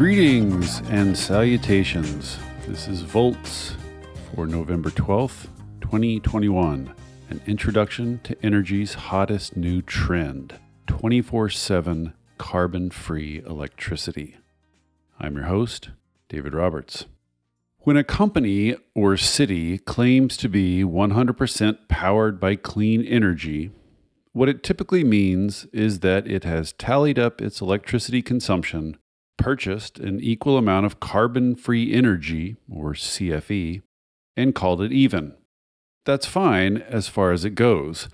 Greetings and salutations. This is Volts for November 12th, 2021. An introduction to energy's hottest new trend 24 7 carbon free electricity. I'm your host, David Roberts. When a company or city claims to be 100% powered by clean energy, what it typically means is that it has tallied up its electricity consumption, purchased an equal amount of carbon free energy, or CFE, and called it even. That's fine as far as it goes.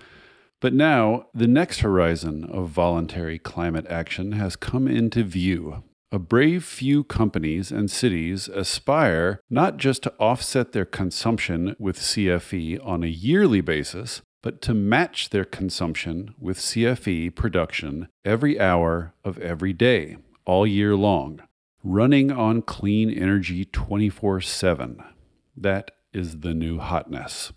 But now, the next horizon of voluntary climate action has come into view. A brave few companies and cities aspire not just to offset their consumption with CFE on a yearly basis, but to match their consumption with CFE production every hour of every day, all year long, running on clean energy 24 7. That is the new hotness.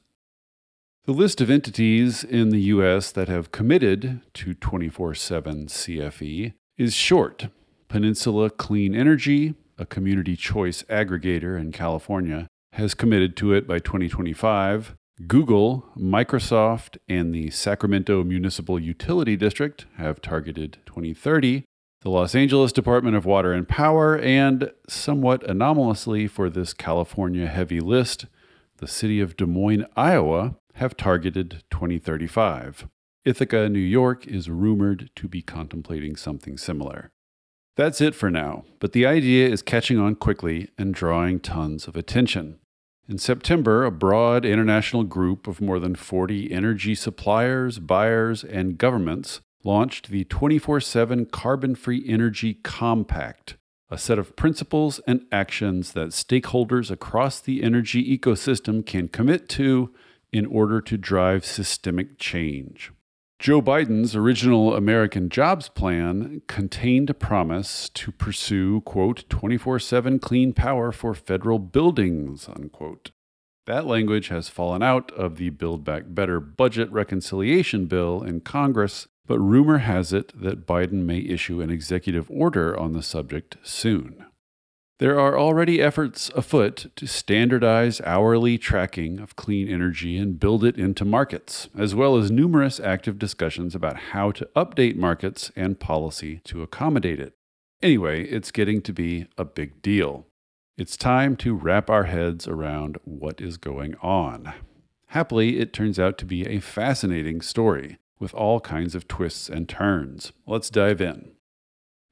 The list of entities in the U.S. that have committed to 24 7 CFE is short. Peninsula Clean Energy, a community choice aggregator in California, has committed to it by 2025. Google, Microsoft, and the Sacramento Municipal Utility District have targeted 2030. The Los Angeles Department of Water and Power, and somewhat anomalously for this California heavy list, the city of Des Moines, Iowa, have targeted 2035. Ithaca, New York is rumored to be contemplating something similar. That's it for now, but the idea is catching on quickly and drawing tons of attention. In September, a broad international group of more than 40 energy suppliers, buyers, and governments launched the 24 7 Carbon Free Energy Compact, a set of principles and actions that stakeholders across the energy ecosystem can commit to in order to drive systemic change. Joe Biden's original American Jobs Plan contained a promise to pursue, quote, 24 7 clean power for federal buildings, unquote. That language has fallen out of the Build Back Better budget reconciliation bill in Congress, but rumor has it that Biden may issue an executive order on the subject soon. There are already efforts afoot to standardize hourly tracking of clean energy and build it into markets, as well as numerous active discussions about how to update markets and policy to accommodate it. Anyway, it's getting to be a big deal. It's time to wrap our heads around what is going on. Happily, it turns out to be a fascinating story with all kinds of twists and turns. Let's dive in.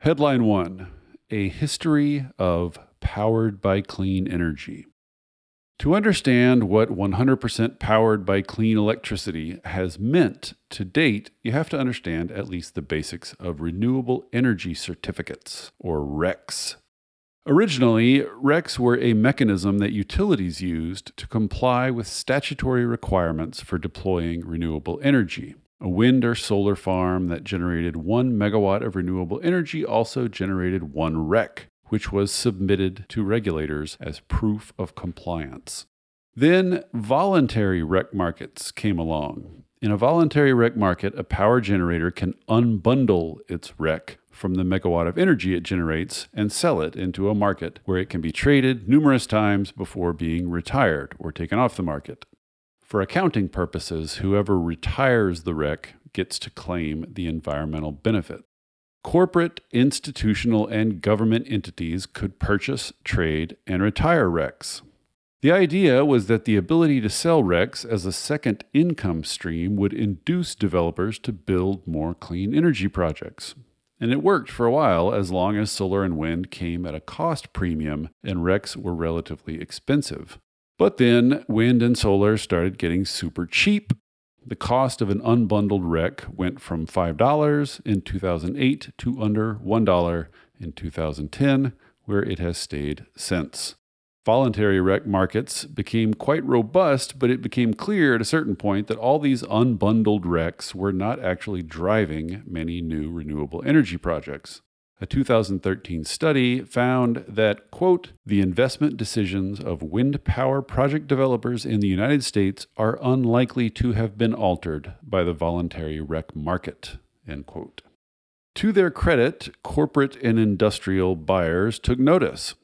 Headline 1 a History of Powered by Clean Energy. To understand what 100% powered by clean electricity has meant to date, you have to understand at least the basics of renewable energy certificates, or RECs. Originally, RECs were a mechanism that utilities used to comply with statutory requirements for deploying renewable energy. A wind or solar farm that generated 1 megawatt of renewable energy also generated one REC, which was submitted to regulators as proof of compliance. Then voluntary REC markets came along. In a voluntary REC market, a power generator can unbundle its REC from the megawatt of energy it generates and sell it into a market where it can be traded numerous times before being retired or taken off the market. For accounting purposes, whoever retires the REC gets to claim the environmental benefit. Corporate, institutional, and government entities could purchase, trade, and retire RECs. The idea was that the ability to sell RECs as a second income stream would induce developers to build more clean energy projects. And it worked for a while as long as solar and wind came at a cost premium and RECs were relatively expensive. But then wind and solar started getting super cheap. The cost of an unbundled REC went from $5 in 2008 to under $1 in 2010, where it has stayed since. Voluntary REC markets became quite robust, but it became clear at a certain point that all these unbundled RECs were not actually driving many new renewable energy projects. A 2013 study found that, quote, the investment decisions of wind power project developers in the United States are unlikely to have been altered by the voluntary REC market, end quote. To their credit, corporate and industrial buyers took notice.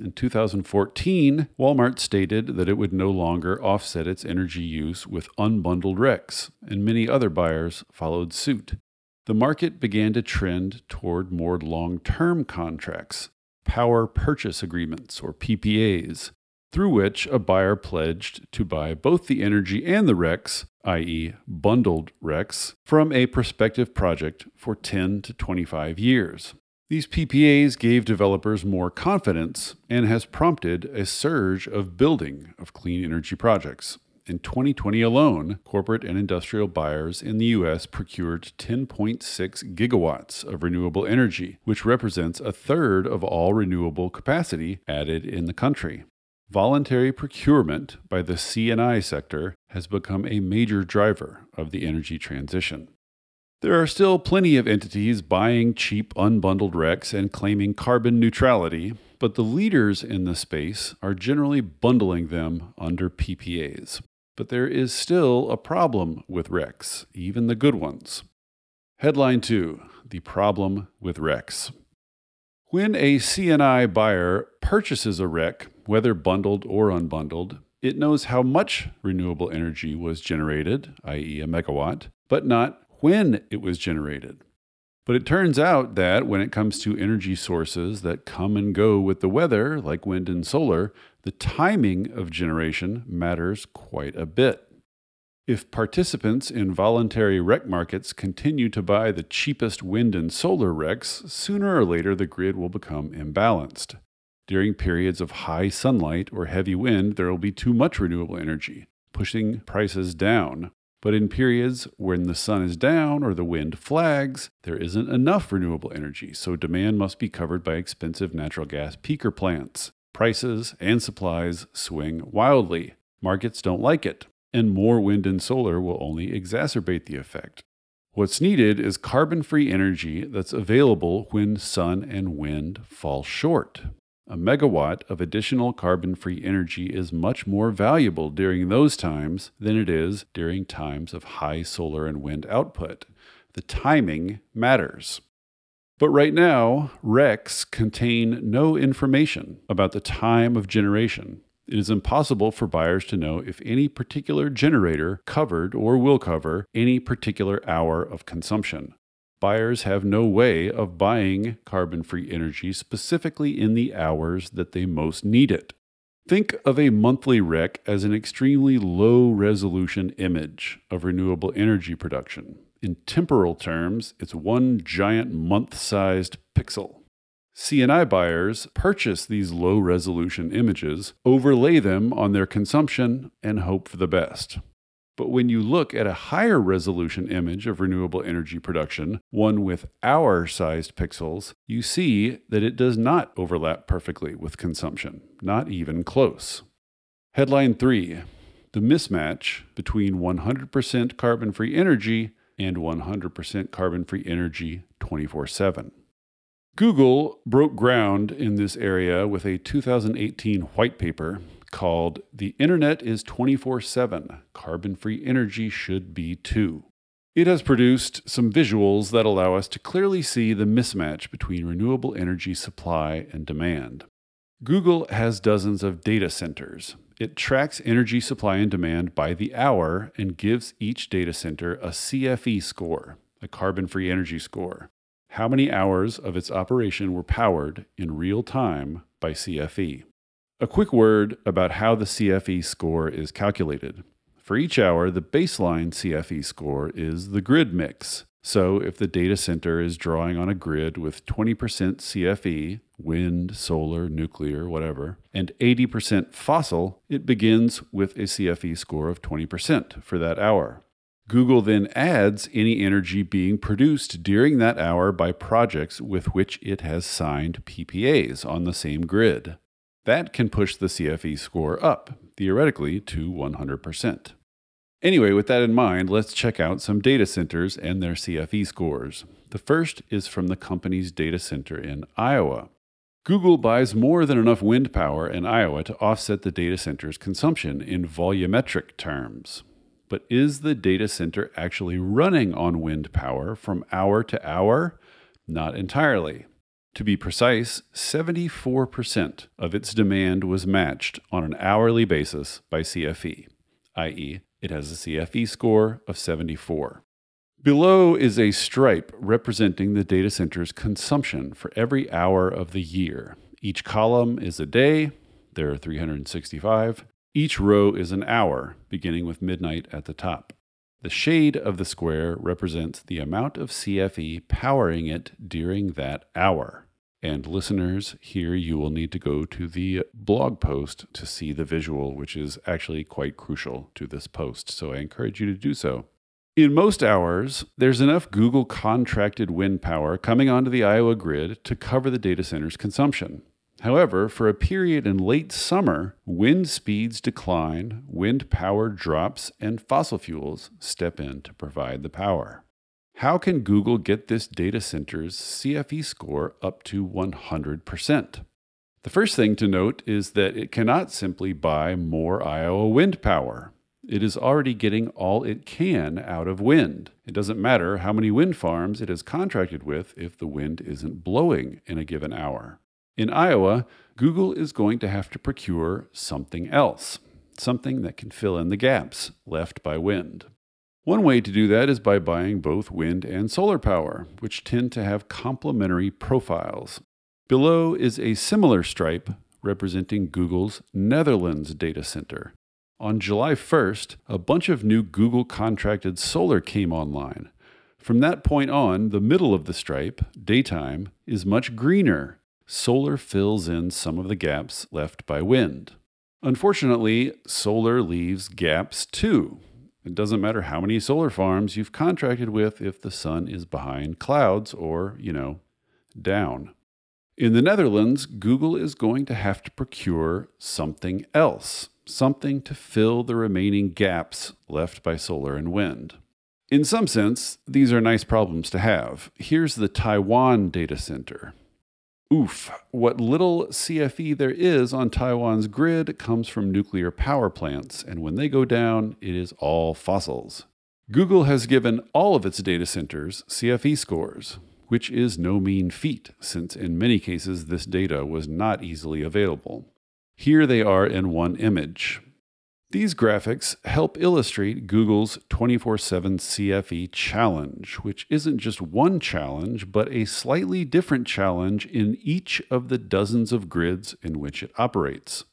In 2014, Walmart stated that it would no longer offset its energy use with unbundled RECs, and many other buyers followed suit. The market began to trend toward more long term contracts, power purchase agreements, or PPAs, through which a buyer pledged to buy both the energy and the RECs, i.e., bundled RECs, from a prospective project for 10 to 25 years. These PPAs gave developers more confidence and has prompted a surge of building of clean energy projects. In 2020 alone, corporate and industrial buyers in the U.S. procured 10.6 gigawatts of renewable energy, which represents a third of all renewable capacity added in the country. Voluntary procurement by the C&I sector has become a major driver of the energy transition. There are still plenty of entities buying cheap unbundled RECs and claiming carbon neutrality, but the leaders in the space are generally bundling them under PPAs. But there is still a problem with RECs, even the good ones. Headline 2 The Problem with RECs. When a C&I buyer purchases a REC, whether bundled or unbundled, it knows how much renewable energy was generated, i.e., a megawatt, but not when it was generated. But it turns out that when it comes to energy sources that come and go with the weather, like wind and solar, the timing of generation matters quite a bit. If participants in voluntary REC markets continue to buy the cheapest wind and solar RECs, sooner or later the grid will become imbalanced. During periods of high sunlight or heavy wind, there will be too much renewable energy, pushing prices down, but in periods when the sun is down or the wind flags, there isn't enough renewable energy, so demand must be covered by expensive natural gas peaker plants. Prices and supplies swing wildly. Markets don't like it, and more wind and solar will only exacerbate the effect. What's needed is carbon free energy that's available when sun and wind fall short. A megawatt of additional carbon free energy is much more valuable during those times than it is during times of high solar and wind output. The timing matters. But right now, RECs contain no information about the time of generation. It is impossible for buyers to know if any particular generator covered or will cover any particular hour of consumption buyers have no way of buying carbon free energy specifically in the hours that they most need it. Think of a monthly REC as an extremely low resolution image of renewable energy production. In temporal terms, it's one giant month sized pixel. C&I buyers purchase these low resolution images, overlay them on their consumption, and hope for the best. But when you look at a higher resolution image of renewable energy production, one with hour sized pixels, you see that it does not overlap perfectly with consumption, not even close. Headline 3 The mismatch between 100% carbon free energy and 100% carbon free energy 24 7. Google broke ground in this area with a 2018 white paper called The Internet is 24 7 Carbon Free Energy Should Be Too. It has produced some visuals that allow us to clearly see the mismatch between renewable energy supply and demand. Google has dozens of data centers. It tracks energy supply and demand by the hour and gives each data center a CFE score, a carbon free energy score. How many hours of its operation were powered in real time by CFE? A quick word about how the CFE score is calculated. For each hour, the baseline CFE score is the grid mix. So, if the data center is drawing on a grid with 20% CFE, wind, solar, nuclear, whatever, and 80% fossil, it begins with a CFE score of 20% for that hour. Google then adds any energy being produced during that hour by projects with which it has signed PPAs on the same grid. That can push the CFE score up, theoretically, to 100%. Anyway, with that in mind, let's check out some data centers and their CFE scores. The first is from the company's data center in Iowa. Google buys more than enough wind power in Iowa to offset the data center's consumption in volumetric terms. But is the data center actually running on wind power from hour to hour? Not entirely. To be precise, 74% of its demand was matched on an hourly basis by CFE, i.e., it has a CFE score of 74. Below is a stripe representing the data center's consumption for every hour of the year. Each column is a day, there are 365. Each row is an hour, beginning with midnight at the top. The shade of the square represents the amount of CFE powering it during that hour. And listeners, here you will need to go to the blog post to see the visual, which is actually quite crucial to this post. So I encourage you to do so. In most hours, there's enough Google contracted wind power coming onto the Iowa grid to cover the data center's consumption. However, for a period in late summer, wind speeds decline, wind power drops, and fossil fuels step in to provide the power. How can Google get this data center's CFE score up to 100%? The first thing to note is that it cannot simply buy more Iowa wind power. It is already getting all it can out of wind. It doesn't matter how many wind farms it has contracted with if the wind isn't blowing in a given hour. In Iowa, Google is going to have to procure something else, something that can fill in the gaps left by wind. One way to do that is by buying both wind and solar power, which tend to have complementary profiles. Below is a similar stripe representing Google's Netherlands data center. On July 1st, a bunch of new Google contracted solar came online. From that point on, the middle of the stripe, daytime, is much greener. Solar fills in some of the gaps left by wind. Unfortunately, solar leaves gaps too. It doesn't matter how many solar farms you've contracted with if the sun is behind clouds or, you know, down. In the Netherlands, Google is going to have to procure something else something to fill the remaining gaps left by solar and wind. In some sense, these are nice problems to have. Here's the Taiwan data center. Oof, what little CFE there is on Taiwan's grid comes from nuclear power plants, and when they go down, it is all fossils. Google has given all of its data centers CFE scores, which is no mean feat, since in many cases this data was not easily available. Here they are in one image. These graphics help illustrate Google's 24 7 CFE challenge, which isn't just one challenge, but a slightly different challenge in each of the dozens of grids in which it operates.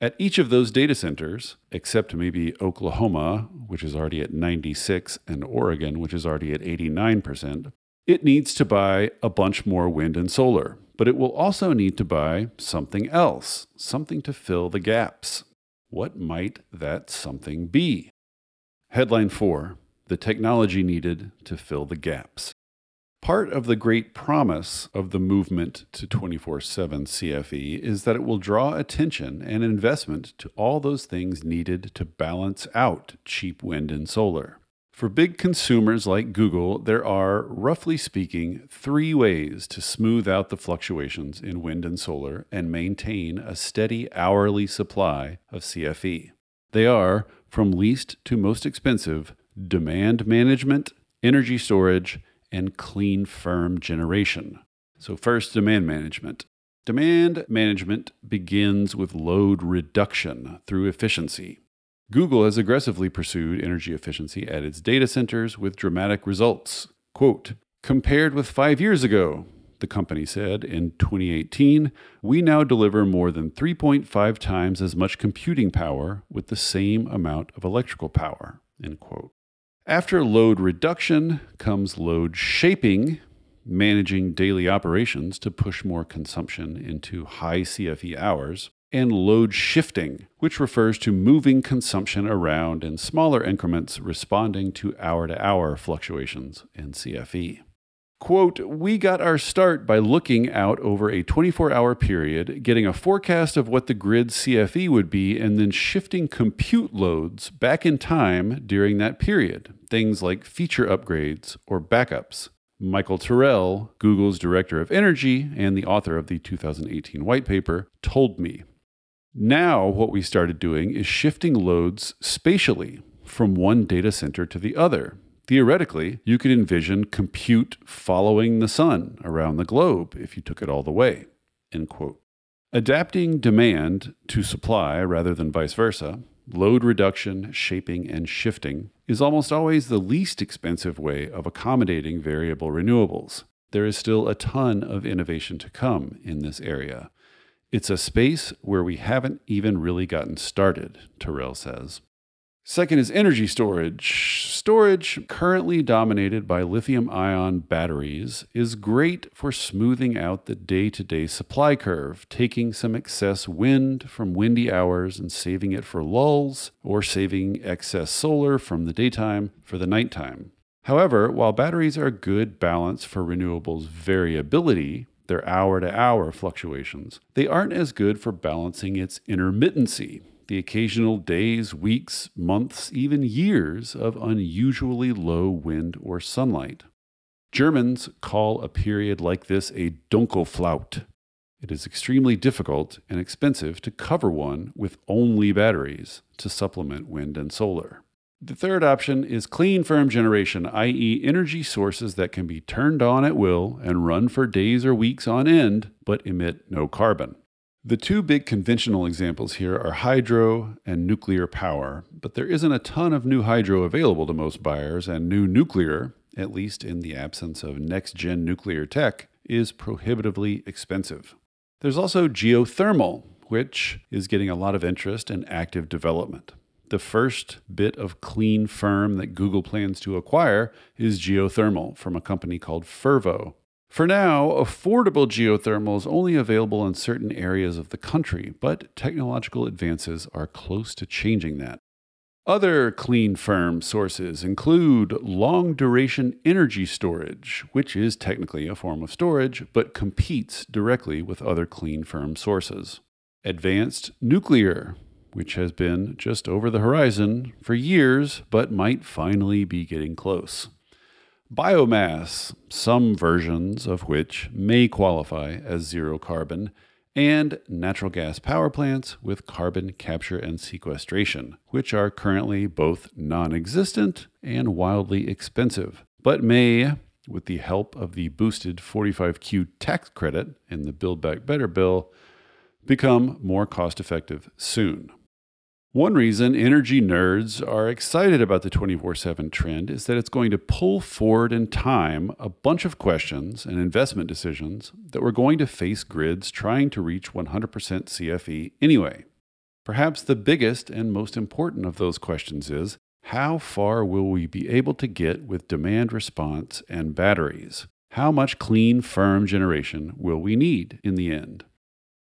At each of those data centers, except maybe Oklahoma, which is already at 96, and Oregon, which is already at 89%, it needs to buy a bunch more wind and solar but it will also need to buy something else, something to fill the gaps. What might that something be? Headline 4 The technology needed to fill the gaps. Part of the great promise of the movement to 24 7 CFE is that it will draw attention and investment to all those things needed to balance out cheap wind and solar. For big consumers like Google, there are, roughly speaking, three ways to smooth out the fluctuations in wind and solar and maintain a steady hourly supply of CFE. They are, from least to most expensive, demand management, energy storage, and clean firm generation. So, first, demand management. Demand management begins with load reduction through efficiency. Google has aggressively pursued energy efficiency at its data centers with dramatic results. Quote, Compared with five years ago, the company said in 2018, we now deliver more than 3.5 times as much computing power with the same amount of electrical power. End quote. After load reduction comes load shaping, managing daily operations to push more consumption into high CFE hours and load shifting, which refers to moving consumption around in smaller increments responding to hour to hour fluctuations in CFE. Quote, we got our start by looking out over a 24 hour period, getting a forecast of what the grid CFE would be, and then shifting compute loads back in time during that period. Things like feature upgrades or backups. Michael Terrell, Google's director of energy and the author of the 2018 white paper, told me now, what we started doing is shifting loads spatially from one data center to the other. Theoretically, you could envision compute following the sun around the globe if you took it all the way. End quote. Adapting demand to supply rather than vice versa, load reduction, shaping, and shifting is almost always the least expensive way of accommodating variable renewables. There is still a ton of innovation to come in this area. It's a space where we haven't even really gotten started, Terrell says. Second is energy storage. Storage, currently dominated by lithium ion batteries, is great for smoothing out the day to day supply curve, taking some excess wind from windy hours and saving it for lulls, or saving excess solar from the daytime for the nighttime. However, while batteries are a good balance for renewables variability, their hour to hour fluctuations, they aren't as good for balancing its intermittency the occasional days, weeks, months, even years of unusually low wind or sunlight. Germans call a period like this a Dunkelflaute. It is extremely difficult and expensive to cover one with only batteries to supplement wind and solar. The third option is clean firm generation, i.e., energy sources that can be turned on at will and run for days or weeks on end, but emit no carbon. The two big conventional examples here are hydro and nuclear power, but there isn't a ton of new hydro available to most buyers, and new nuclear, at least in the absence of next gen nuclear tech, is prohibitively expensive. There's also geothermal, which is getting a lot of interest and active development. The first bit of clean firm that Google plans to acquire is geothermal from a company called Fervo. For now, affordable geothermal is only available in certain areas of the country, but technological advances are close to changing that. Other clean firm sources include long duration energy storage, which is technically a form of storage but competes directly with other clean firm sources. Advanced nuclear, which has been just over the horizon for years but might finally be getting close. Biomass, some versions of which may qualify as zero carbon, and natural gas power plants with carbon capture and sequestration, which are currently both non existent and wildly expensive, but may, with the help of the boosted 45Q tax credit in the Build Back Better bill, become more cost effective soon. One reason energy nerds are excited about the 24 7 trend is that it's going to pull forward in time a bunch of questions and investment decisions that we're going to face grids trying to reach 100% CFE anyway. Perhaps the biggest and most important of those questions is how far will we be able to get with demand response and batteries? How much clean, firm generation will we need in the end?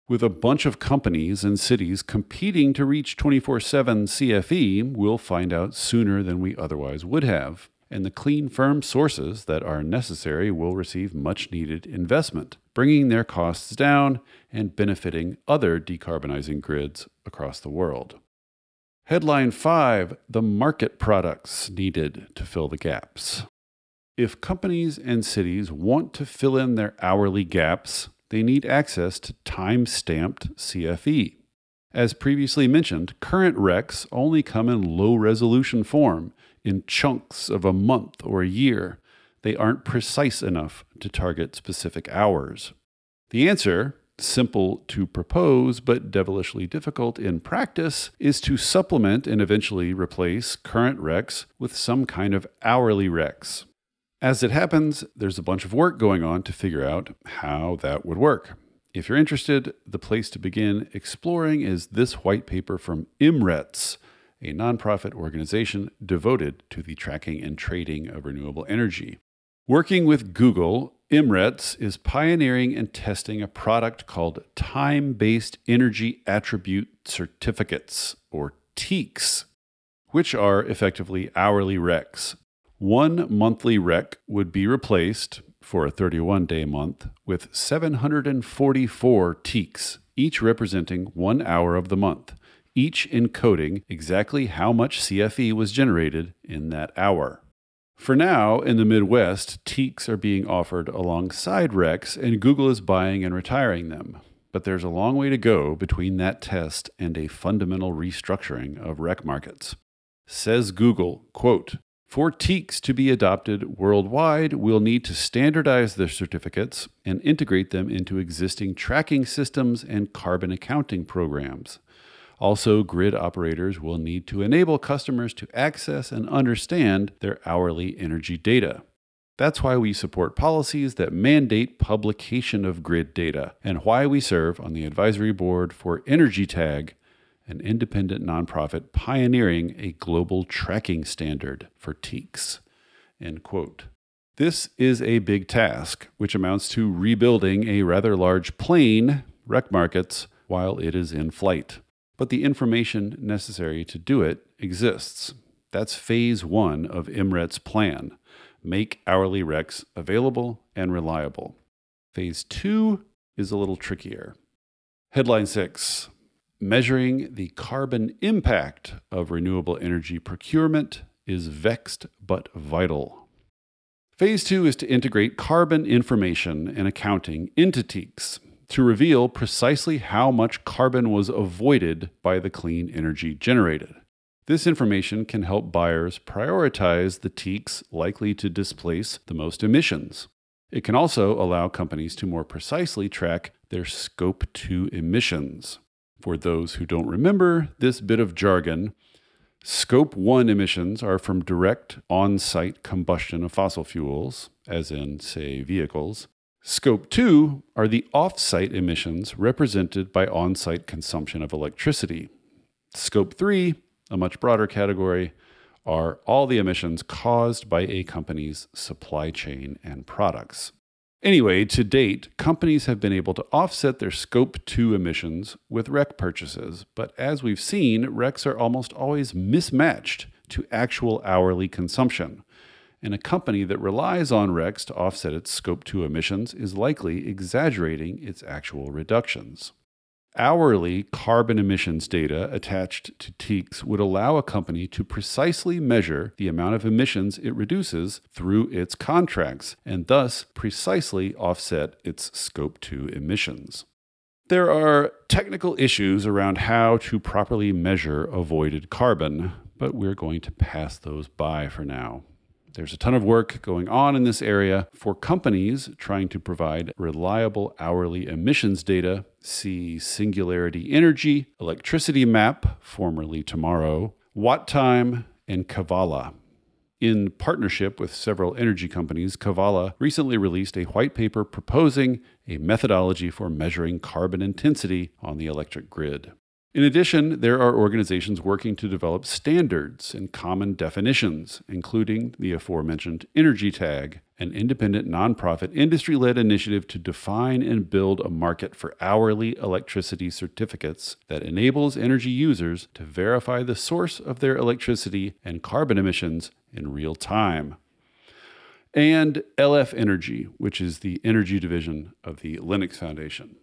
With a bunch of companies and cities competing to reach 24 7 CFE, we'll find out sooner than we otherwise would have. And the clean, firm sources that are necessary will receive much needed investment, bringing their costs down and benefiting other decarbonizing grids across the world. Headline 5 The market products needed to fill the gaps. If companies and cities want to fill in their hourly gaps, they need access to time stamped CFE. As previously mentioned, current RECs only come in low resolution form, in chunks of a month or a year. They aren't precise enough to target specific hours. The answer, simple to propose but devilishly difficult in practice, is to supplement and eventually replace current RECs with some kind of hourly RECs. As it happens, there's a bunch of work going on to figure out how that would work. If you're interested, the place to begin exploring is this white paper from M-RETS, a nonprofit organization devoted to the tracking and trading of renewable energy. Working with Google, M-RETS is pioneering and testing a product called Time Based Energy Attribute Certificates, or T-EACs, which are effectively hourly RECs. One monthly rec would be replaced for a 31 day month with 744 T-EACs, each representing one hour of the month, each encoding exactly how much CFE was generated in that hour. For now, in the Midwest, T-EACs are being offered alongside RECs, and Google is buying and retiring them. But there's a long way to go between that test and a fundamental restructuring of REC markets. Says Google, quote, For T-EACs to be adopted worldwide, we'll need to standardize their certificates and integrate them into existing tracking systems and carbon accounting programs. Also, grid operators will need to enable customers to access and understand their hourly energy data. That's why we support policies that mandate publication of grid data, and why we serve on the advisory board for EnergyTag, an independent nonprofit pioneering a global tracking standard for T-EACs. End quote. This is a big task, which amounts to rebuilding a rather large plane, REC markets, while it is in flight. But the information necessary to do it exists. That's phase one of M-RETS' plan make hourly RECs available and reliable. Phase two is a little trickier. Headline six measuring the carbon impact of renewable energy procurement is vexed but vital. Phase two is to integrate carbon information and accounting into T-EACs to reveal precisely how much carbon was avoided by the clean energy generated. This information can help buyers prioritize the T-EACs likely to displace the most emissions. It can also allow companies to more precisely track their Scope 2 emissions. For those who don't remember this bit of jargon, Scope 1 emissions are from direct on site combustion of fossil fuels, as in, say, vehicles. Scope 2 are the off site emissions represented by on site consumption of electricity. Scope 3, a much broader category, are all the emissions caused by a company's supply chain and products. Anyway, to date, companies have been able to offset their Scope 2 emissions with REC purchases, but as we've seen, RECs are almost always mismatched to actual hourly consumption. And a company that relies on RECs to offset its Scope 2 emissions is likely exaggerating its actual reductions. Hourly carbon emissions data attached to T-EACs would allow a company to precisely measure the amount of emissions it reduces through its contracts and thus precisely offset its Scope 2 emissions. There are technical issues around how to properly measure avoided carbon, but we're going to pass those by for now. There's a ton of work going on in this area for companies trying to provide reliable hourly emissions data. See Singularity Energy, Electricity Map, formerly Tomorrow, WattTime, and Kevala. In partnership with several energy companies, Kevala recently released a white paper proposing a methodology for measuring carbon intensity on the electric grid. In addition, there are organizations working to develop standards and common definitions, including the aforementioned Energy Tag, an independent nonprofit industry led initiative to define and build a market for hourly electricity certificates that enables energy users to verify the source of their electricity and carbon emissions in real time. And LF Energy, which is the energy division of the Linux Foundation.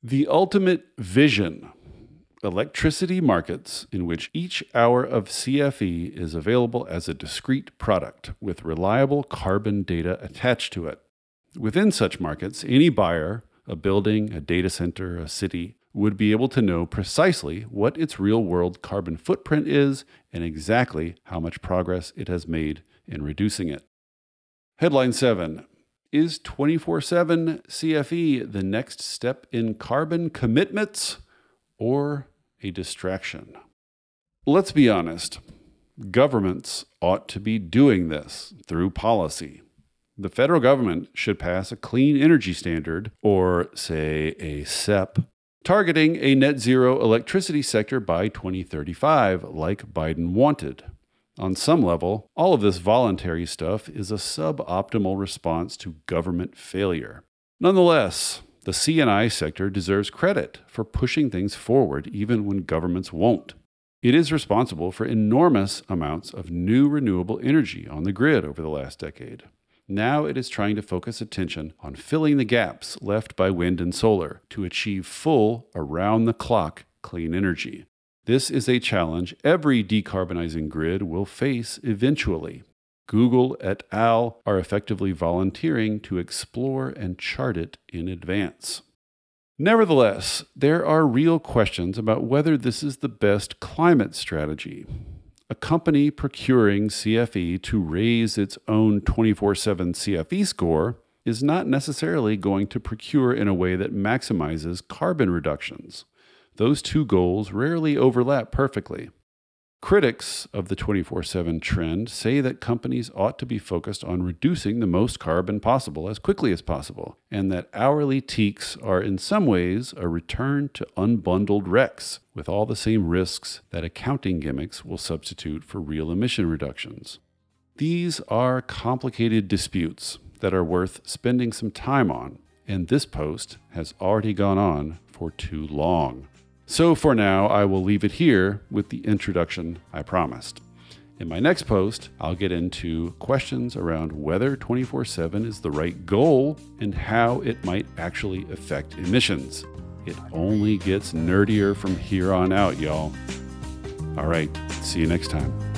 The ultimate vision electricity markets in which each hour of CFE is available as a discrete product with reliable carbon data attached to it. Within such markets, any buyer, a building, a data center, a city, would be able to know precisely what its real world carbon footprint is and exactly how much progress it has made in reducing it. Headline 7 Is 24 7 CFE the next step in carbon commitments or a distraction. Let's be honest governments ought to be doing this through policy. The federal government should pass a clean energy standard, or say a CEP, targeting a net zero electricity sector by 2035, like Biden wanted. On some level, all of this voluntary stuff is a suboptimal response to government failure. Nonetheless, the C&I sector deserves credit for pushing things forward even when governments won't. It is responsible for enormous amounts of new renewable energy on the grid over the last decade. Now it is trying to focus attention on filling the gaps left by wind and solar to achieve full, around the clock clean energy. This is a challenge every decarbonizing grid will face eventually. Google et al. are effectively volunteering to explore and chart it in advance. Nevertheless, there are real questions about whether this is the best climate strategy. A company procuring CFE to raise its own 24 7 CFE score is not necessarily going to procure in a way that maximizes carbon reductions. Those two goals rarely overlap perfectly. Critics of the 24 7 trend say that companies ought to be focused on reducing the most carbon possible as quickly as possible, and that hourly T-EACs are in some ways a return to unbundled RECs, with all the same risks that accounting gimmicks will substitute for real emission reductions. These are complicated disputes that are worth spending some time on, and this post has already gone on for too long. So for now, I will leave it here with the introduction I promised. In my next post, I'll get into questions around whether 24 7 is the right goal and how it might actually affect emissions. It only gets nerdier from here on out, y'all. All right, see you next time.